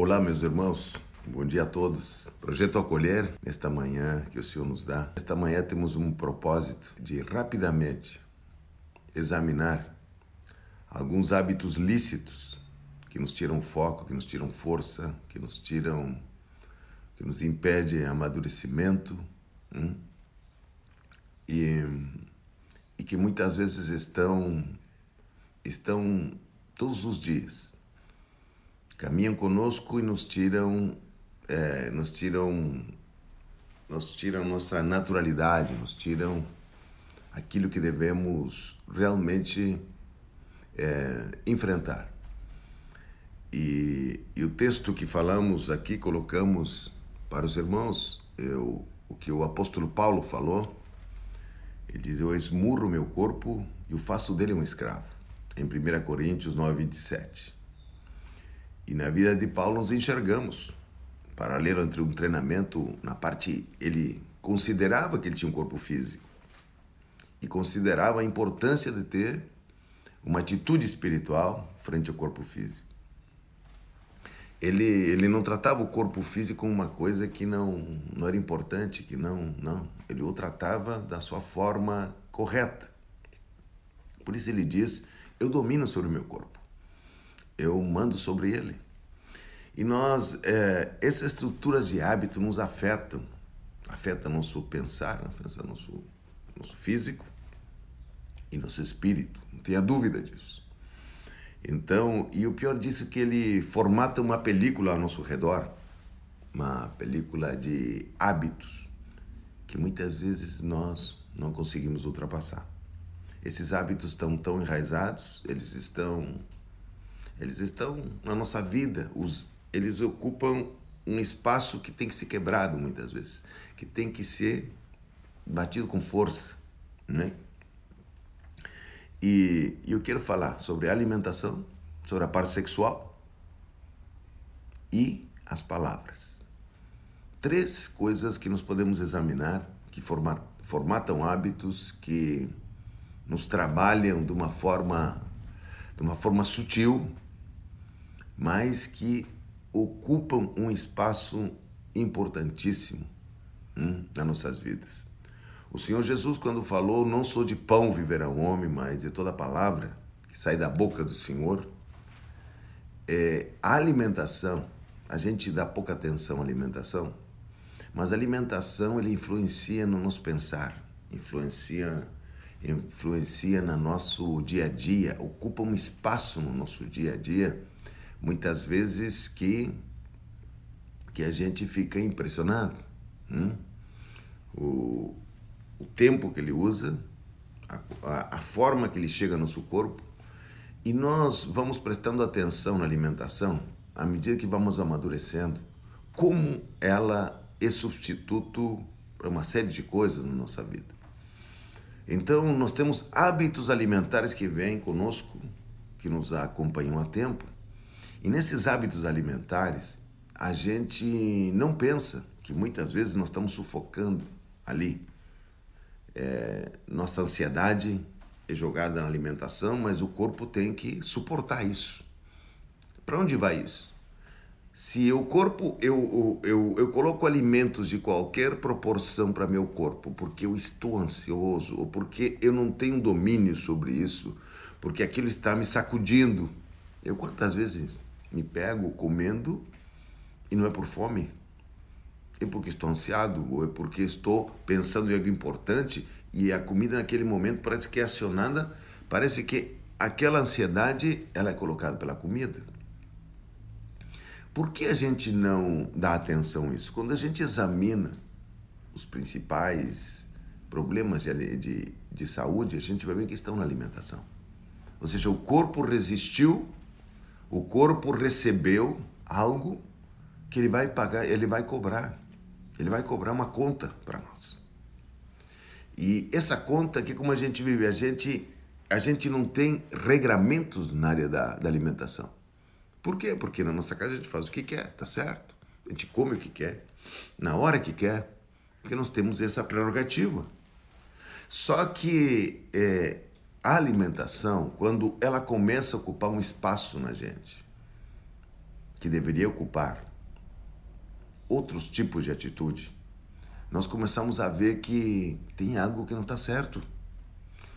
Olá, meus irmãos. Bom dia a todos. Projeto Acolher, nesta manhã que o Senhor nos dá. Esta manhã temos um propósito de rapidamente examinar alguns hábitos lícitos que nos tiram foco, que nos tiram força, que nos tiram, que nos impede amadurecimento hum? e, e que muitas vezes estão, estão todos os dias caminham conosco e nos tiram, é, nos tiram, nos tiram nossa naturalidade, nos tiram aquilo que devemos realmente é, enfrentar. E, e, o texto que falamos aqui, colocamos para os irmãos, eu, o que o apóstolo Paulo falou, ele diz: Eu esmurro meu corpo e o faço dele um escravo. Em 1 Coríntios 9, 27. E na vida de Paulo nos enxergamos. Paralelo entre um treinamento, na parte, ele considerava que ele tinha um corpo físico e considerava a importância de ter uma atitude espiritual frente ao corpo físico. Ele, ele não tratava o corpo físico como uma coisa que não, não era importante, que não, não. Ele o tratava da sua forma correta. Por isso ele diz: Eu domino sobre o meu corpo eu mando sobre ele. E nós, é, essas estruturas de hábito nos afetam, afeta nosso pensar, afeta nosso, nosso físico e nosso espírito, não tenha dúvida disso. Então, e o pior disso é que ele formata uma película ao nosso redor, uma película de hábitos que muitas vezes nós não conseguimos ultrapassar. Esses hábitos estão tão enraizados, eles estão eles estão na nossa vida, os, eles ocupam um espaço que tem que ser quebrado muitas vezes, que tem que ser batido com força, né? E, eu quero falar sobre alimentação, sobre a parte sexual e as palavras. Três coisas que nós podemos examinar, que formatam hábitos, que nos trabalham de uma forma, de uma forma sutil, mas que ocupam um espaço importantíssimo hum, nas nossas vidas. O Senhor Jesus, quando falou, não sou de pão viverá o homem, mas de toda palavra que sai da boca do Senhor, é, a alimentação, a gente dá pouca atenção à alimentação, mas a alimentação ele influencia no nosso pensar, influencia influencia no nosso dia a dia, ocupa um espaço no nosso dia a dia muitas vezes que, que a gente fica impressionado. Hum? O, o tempo que ele usa, a, a, a forma que ele chega no nosso corpo, e nós vamos prestando atenção na alimentação à medida que vamos amadurecendo, como ela é substituto para uma série de coisas na nossa vida. Então, nós temos hábitos alimentares que vêm conosco, que nos acompanham há tempo, e nesses hábitos alimentares, a gente não pensa que muitas vezes nós estamos sufocando ali. É, nossa ansiedade é jogada na alimentação, mas o corpo tem que suportar isso. Para onde vai isso? Se o corpo, eu, eu, eu coloco alimentos de qualquer proporção para meu corpo, porque eu estou ansioso, ou porque eu não tenho domínio sobre isso, porque aquilo está me sacudindo. Eu quantas vezes me pego comendo e não é por fome, é porque estou ansiado ou é porque estou pensando em algo importante e a comida naquele momento parece que é acionada, parece que aquela ansiedade ela é colocada pela comida. Por que a gente não dá atenção a isso? Quando a gente examina os principais problemas de, de, de saúde, a gente vai ver que estão na alimentação. Ou seja, o corpo resistiu o corpo recebeu algo que ele vai pagar, ele vai cobrar. Ele vai cobrar uma conta para nós. E essa conta que como a gente vive, a gente a gente não tem regramentos na área da, da alimentação. Por quê? Porque na nossa casa a gente faz o que quer, tá certo? A gente come o que quer, na hora que quer, porque nós temos essa prerrogativa. Só que é, a alimentação, quando ela começa a ocupar um espaço na gente, que deveria ocupar outros tipos de atitude, nós começamos a ver que tem algo que não está certo.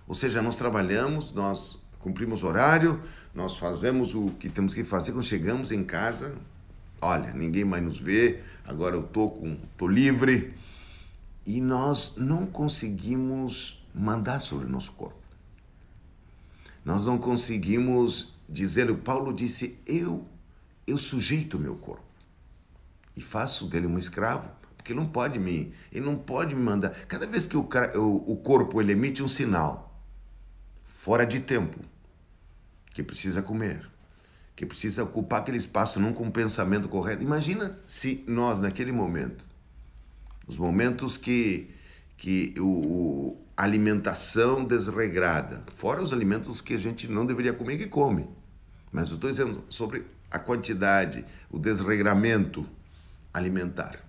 Ou seja, nós trabalhamos, nós cumprimos horário, nós fazemos o que temos que fazer quando chegamos em casa. Olha, ninguém mais nos vê, agora eu tô com, tô livre e nós não conseguimos mandar sobre o nosso corpo. Nós não conseguimos dizer, o Paulo disse, eu eu sujeito o meu corpo e faço dele um escravo, porque ele não pode me, ele não pode me mandar. Cada vez que o, o, o corpo ele emite um sinal fora de tempo, que precisa comer, que precisa ocupar aquele espaço não com o pensamento correto. Imagina se nós naquele momento, os momentos que que o, o alimentação desregrada, fora os alimentos que a gente não deveria comer que come, mas eu estou dizendo sobre a quantidade, o desregramento alimentar.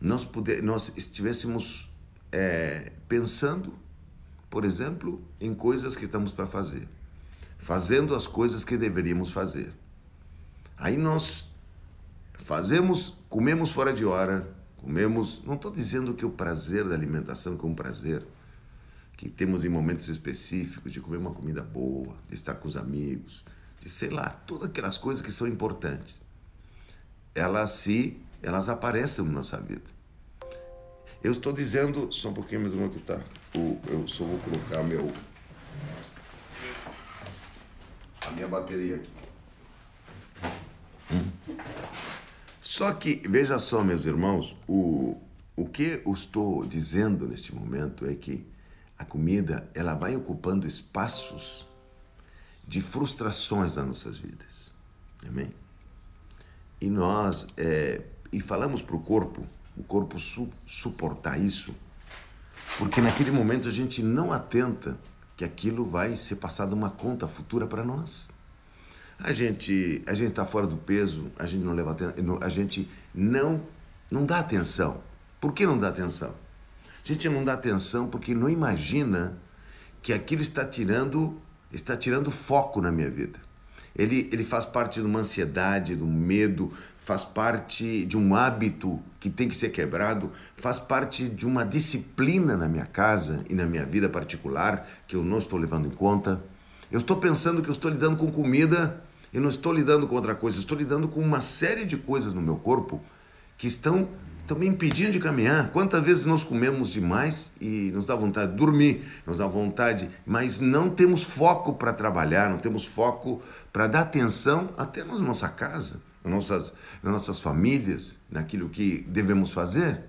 Nós, puder, nós estivéssemos é, pensando, por exemplo, em coisas que estamos para fazer, fazendo as coisas que deveríamos fazer. Aí nós fazemos, comemos fora de hora, comemos. Não estou dizendo que o prazer da alimentação é um prazer que temos em momentos específicos de comer uma comida boa, de estar com os amigos, de sei lá, todas aquelas coisas que são importantes. Elas se elas aparecem na nossa vida. Eu estou dizendo, só um pouquinho mais uma que tá. Eu só vou colocar meu a minha bateria aqui. Hum. Só que, veja só, meus irmãos, o, o que eu estou dizendo neste momento é que a comida ela vai ocupando espaços de frustrações nas nossas vidas. Amém? E nós, é, e falamos para o corpo, o corpo su suportar isso, porque naquele momento a gente não atenta que aquilo vai ser passado uma conta futura para nós. A gente a gente está fora do peso, a gente não leva a gente não não dá atenção. Por que não dá atenção? A gente não dá atenção porque não imagina que aquilo está tirando está tirando foco na minha vida. Ele, ele faz parte de uma ansiedade, de um medo, faz parte de um hábito que tem que ser quebrado, faz parte de uma disciplina na minha casa e na minha vida particular que eu não estou levando em conta. Eu estou pensando que eu estou lidando com comida e não estou lidando com outra coisa, estou lidando com uma série de coisas no meu corpo que estão me impedindo de caminhar. Quantas vezes nós comemos demais e nos dá vontade de dormir, nos dá vontade, mas não temos foco para trabalhar, não temos foco para dar atenção até na nossa casa, nas nossas, nas nossas famílias, naquilo que devemos fazer.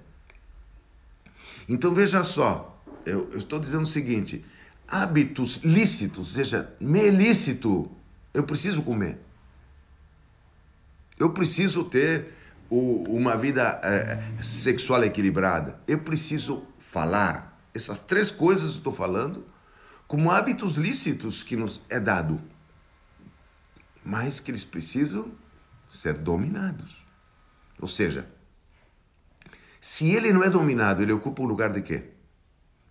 Então veja só, eu, eu estou dizendo o seguinte: hábitos lícitos, seja, meio lícito, eu preciso comer. Eu preciso ter o, uma vida é, sexual equilibrada. Eu preciso falar. Essas três coisas eu estou falando como hábitos lícitos que nos é dado, mas que eles precisam ser dominados. Ou seja, se ele não é dominado, ele ocupa um lugar de quê?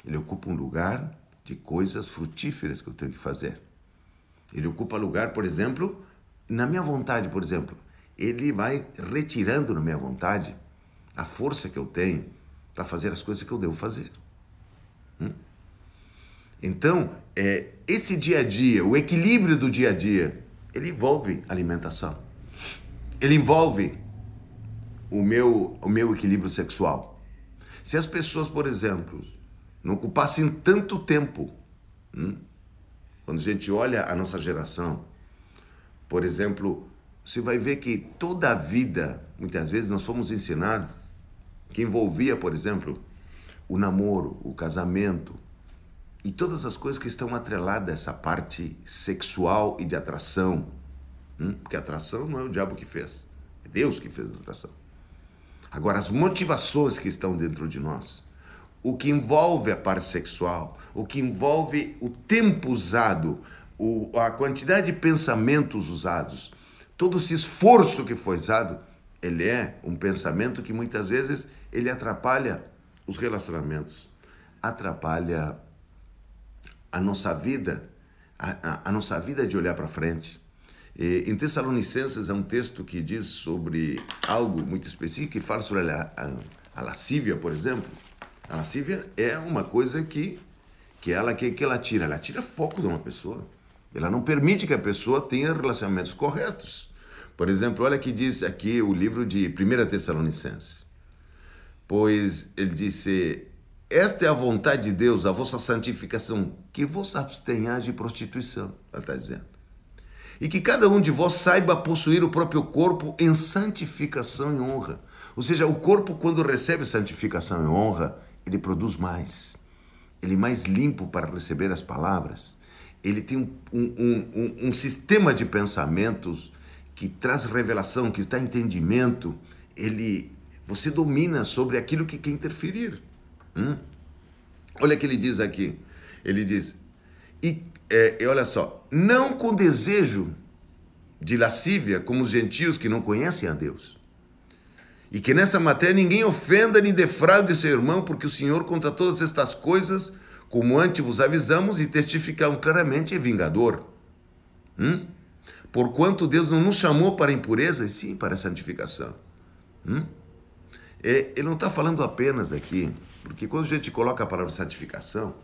Ele ocupa um lugar de coisas frutíferas que eu tenho que fazer. Ele ocupa lugar, por exemplo, na minha vontade, por exemplo ele vai retirando na minha vontade a força que eu tenho para fazer as coisas que eu devo fazer. Hum? Então, é, esse dia a dia, o equilíbrio do dia a dia, ele envolve alimentação. Ele envolve o meu, o meu equilíbrio sexual. Se as pessoas, por exemplo, não ocupassem tanto tempo, hum? quando a gente olha a nossa geração, por exemplo, você vai ver que toda a vida, muitas vezes, nós fomos ensinados que envolvia, por exemplo, o namoro, o casamento e todas as coisas que estão atreladas a essa parte sexual e de atração. Hum? Porque atração não é o diabo que fez, é Deus que fez a atração. Agora, as motivações que estão dentro de nós, o que envolve a parte sexual, o que envolve o tempo usado, a quantidade de pensamentos usados, todo esse esforço que foi usado, ele é um pensamento que muitas vezes ele atrapalha os relacionamentos, atrapalha a nossa vida, a, a, a nossa vida de olhar para frente. Em Tessalonicenses é um texto que diz sobre algo muito específico, que fala sobre a, a, a lascívia, por exemplo. A lascívia é uma coisa que, que ela que, que ela tira, ela tira foco de uma pessoa. Ela não permite que a pessoa tenha relacionamentos corretos. Por exemplo, olha que diz aqui o livro de 1 Tessalonicenses. Pois ele disse: Esta é a vontade de Deus, a vossa santificação, que vos abstenhais de prostituição. Ela está dizendo e que cada um de vós saiba possuir o próprio corpo em santificação e honra. Ou seja, o corpo, quando recebe santificação e honra, ele produz mais. Ele é mais limpo para receber as palavras. Ele tem um, um, um, um sistema de pensamentos que traz revelação, que dá entendimento. Ele, você domina sobre aquilo que quer interferir. Hum? Olha o que ele diz aqui. Ele diz: e é, e olha só, não com desejo de lascívia, como os gentios que não conhecem a Deus. E que nessa matéria ninguém ofenda nem defraude seu irmão, porque o Senhor, contra todas estas coisas, como antes vos avisamos e testificamos claramente, é vingador. Hum? Porquanto Deus não nos chamou para impureza, e sim para santificação. Hum? É, ele não está falando apenas aqui, porque quando a gente coloca a palavra santificação,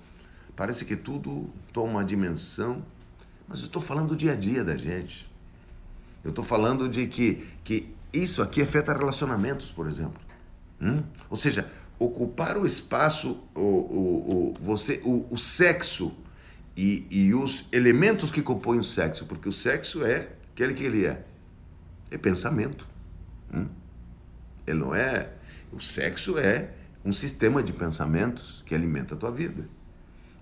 Parece que tudo toma uma dimensão, mas eu estou falando do dia a dia da gente. Eu estou falando de que, que isso aqui afeta relacionamentos, por exemplo. Hum? Ou seja, ocupar o espaço, o, o, o, você, o, o sexo e, e os elementos que compõem o sexo, porque o sexo é aquele que ele é. É pensamento. Hum? Ele não é. O sexo é um sistema de pensamentos que alimenta a tua vida.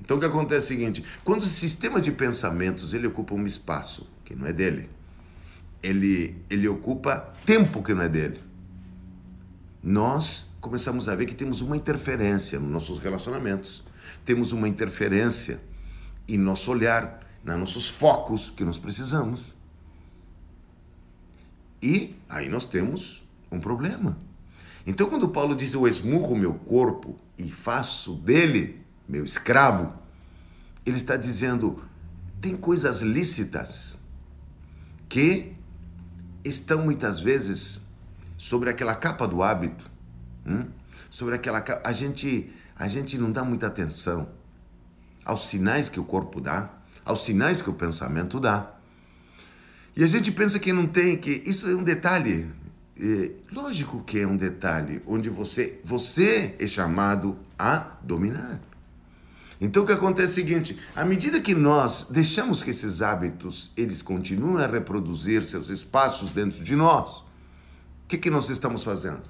Então o que acontece é o seguinte: quando o sistema de pensamentos ele ocupa um espaço que não é dele, ele, ele ocupa tempo que não é dele, nós começamos a ver que temos uma interferência nos nossos relacionamentos, temos uma interferência em nosso olhar, nos nossos focos que nós precisamos. E aí nós temos um problema. Então, quando Paulo diz eu esmurro meu corpo e faço dele meu escravo, ele está dizendo: tem coisas lícitas que estão muitas vezes sobre aquela capa do hábito, hum? sobre aquela. A gente, a gente não dá muita atenção aos sinais que o corpo dá, aos sinais que o pensamento dá. E a gente pensa que não tem, que isso é um detalhe. É, lógico que é um detalhe onde você, você é chamado a dominar. Então o que acontece é o seguinte, à medida que nós deixamos que esses hábitos eles continuem a reproduzir seus espaços dentro de nós, que, que nós estamos fazendo?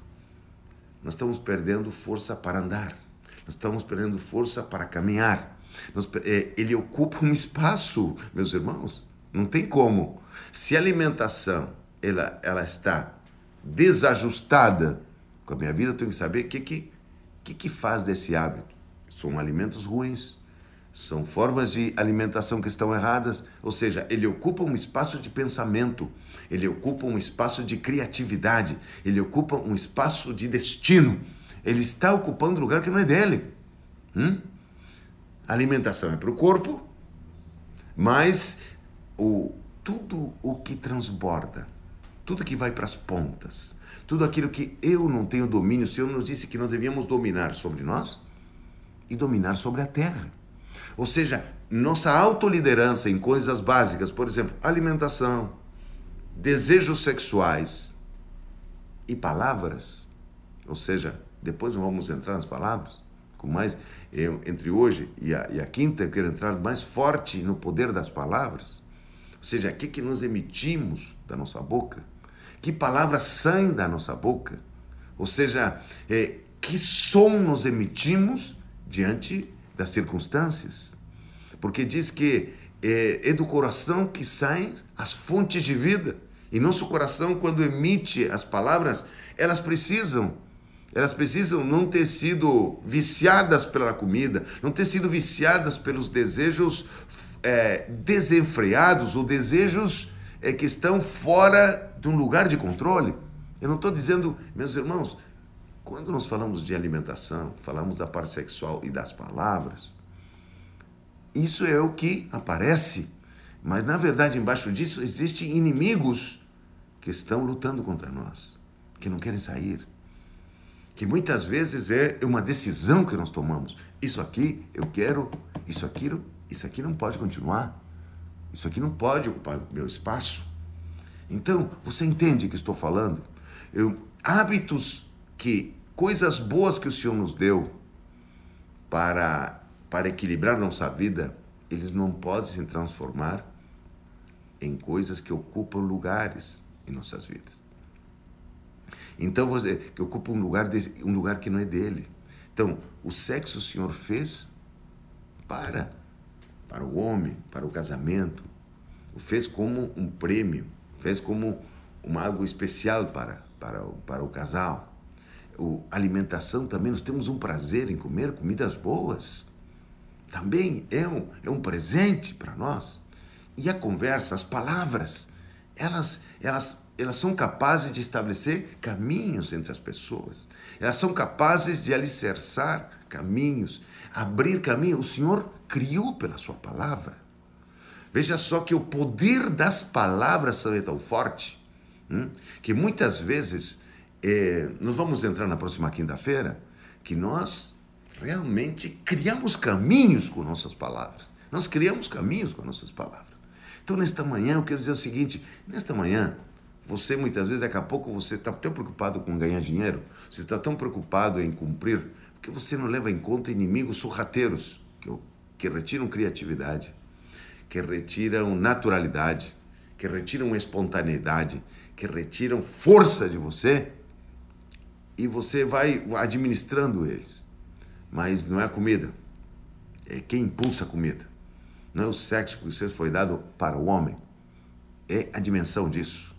Nós estamos perdendo força para andar, nós estamos perdendo força para caminhar. Nós, é, ele ocupa um espaço, meus irmãos, não tem como. Se a alimentação ela, ela está desajustada com a minha vida, eu tenho que saber o que, que, que, que faz desse hábito são alimentos ruins, são formas de alimentação que estão erradas, ou seja, ele ocupa um espaço de pensamento, ele ocupa um espaço de criatividade, ele ocupa um espaço de destino. Ele está ocupando um lugar que não é dele. Hum? A alimentação é para o corpo, mas o, tudo o que transborda, tudo que vai para as pontas, tudo aquilo que eu não tenho domínio, o Senhor nos disse que nós devíamos dominar sobre nós, e dominar sobre a terra. Ou seja, nossa autoliderança em coisas básicas, por exemplo, alimentação, desejos sexuais e palavras, ou seja, depois vamos entrar nas palavras, com mais, eu, entre hoje e a, e a quinta, eu quero entrar mais forte no poder das palavras, ou seja, o que, que nós emitimos da nossa boca, que palavras saem da nossa boca, ou seja, é, que som nós emitimos diante das circunstâncias. Porque diz que é, é do coração que saem as fontes de vida. E nosso coração, quando emite as palavras, elas precisam elas precisam não ter sido viciadas pela comida, não ter sido viciadas pelos desejos é, desenfreados ou desejos é, que estão fora de um lugar de controle. Eu não estou dizendo, meus irmãos, quando nós falamos de alimentação, falamos da parte sexual e das palavras, isso é o que aparece Mas na verdade, embaixo disso existem inimigos que estão lutando contra nós, que não querem sair. Que muitas vezes é uma decisão que nós tomamos. Isso aqui eu quero, isso aqui, isso aqui não pode continuar. Isso aqui não pode ocupar meu espaço. Então, você entende o que estou falando? Eu, hábitos que, coisas boas que o Senhor nos deu para, para equilibrar nossa vida, eles não podem se transformar em coisas que ocupam lugares em nossas vidas. Então, você que ocupa um lugar, um lugar que não é dele. Então, o sexo o Senhor fez para para o homem, para o casamento, o fez como um prêmio, fez como um algo especial para para o, para o casal. O alimentação também nós temos um prazer em comer comidas boas. Também é um, é um presente para nós. E a conversa, as palavras, elas, elas, elas são capazes de estabelecer caminhos entre as pessoas. Elas são capazes de alicerçar caminhos, abrir caminho. O Senhor criou pela sua palavra. Veja só que o poder das palavras é tão forte hum, que muitas vezes é, nós vamos entrar na próxima quinta-feira que nós realmente criamos caminhos com nossas palavras. Nós criamos caminhos com nossas palavras. Então, nesta manhã, eu quero dizer o seguinte: nesta manhã, você muitas vezes, daqui a pouco, você está tão preocupado com ganhar dinheiro, você está tão preocupado em cumprir, porque você não leva em conta inimigos sorrateiros que, que retiram criatividade, que retiram naturalidade, que retiram espontaneidade, que retiram força de você e você vai administrando eles. Mas não é a comida, é quem impulsa a comida. Não é o sexo que você foi dado para o homem. É a dimensão disso.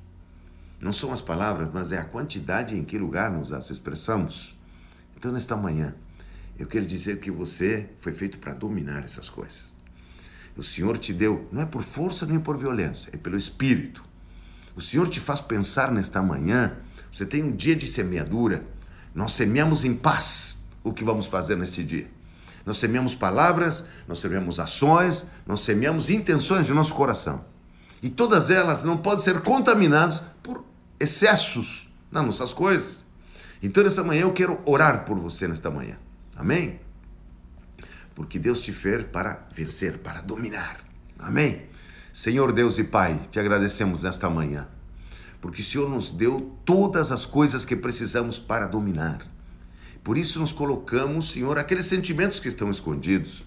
Não são as palavras, mas é a quantidade em que lugar nos as expressamos. Então, nesta manhã, eu quero dizer que você foi feito para dominar essas coisas. O Senhor te deu, não é por força nem por violência, é pelo Espírito. O Senhor te faz pensar nesta manhã. Você tem um dia de semeadura. Nós semeamos em paz o que vamos fazer neste dia. Nós semeamos palavras, nós semeamos ações, nós semeamos intenções de nosso coração. E todas elas não podem ser contaminadas por excessos nas nossas coisas. Então, nessa manhã, eu quero orar por você nesta manhã. Amém? Porque Deus te fez para vencer, para dominar. Amém? Senhor Deus e Pai, te agradecemos nesta manhã. Porque o Senhor nos deu todas as coisas que precisamos para dominar. Por isso nos colocamos, Senhor, aqueles sentimentos que estão escondidos.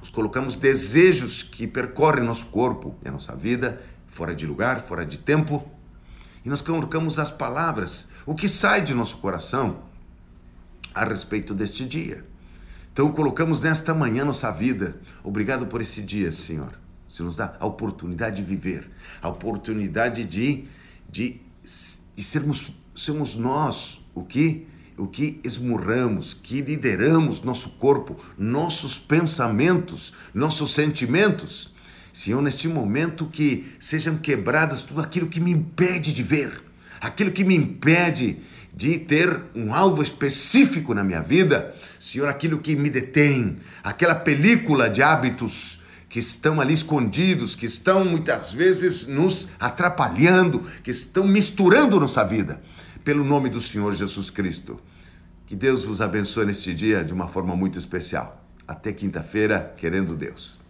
Nós colocamos desejos que percorrem nosso corpo e a nossa vida, fora de lugar, fora de tempo. E nós colocamos as palavras, o que sai de nosso coração a respeito deste dia. Então colocamos nesta manhã nossa vida. Obrigado por esse dia, Senhor. Você nos dá a oportunidade de viver, a oportunidade de, de, de sermos, sermos nós o que o que esmurramos, que lideramos nosso corpo, nossos pensamentos, nossos sentimentos. Senhor, neste momento que sejam quebradas tudo aquilo que me impede de ver, aquilo que me impede de ter um alvo específico na minha vida, Senhor, aquilo que me detém, aquela película de hábitos que estão ali escondidos, que estão muitas vezes nos atrapalhando, que estão misturando nossa vida pelo nome do Senhor Jesus Cristo. Que Deus vos abençoe neste dia de uma forma muito especial. Até quinta-feira, querendo Deus.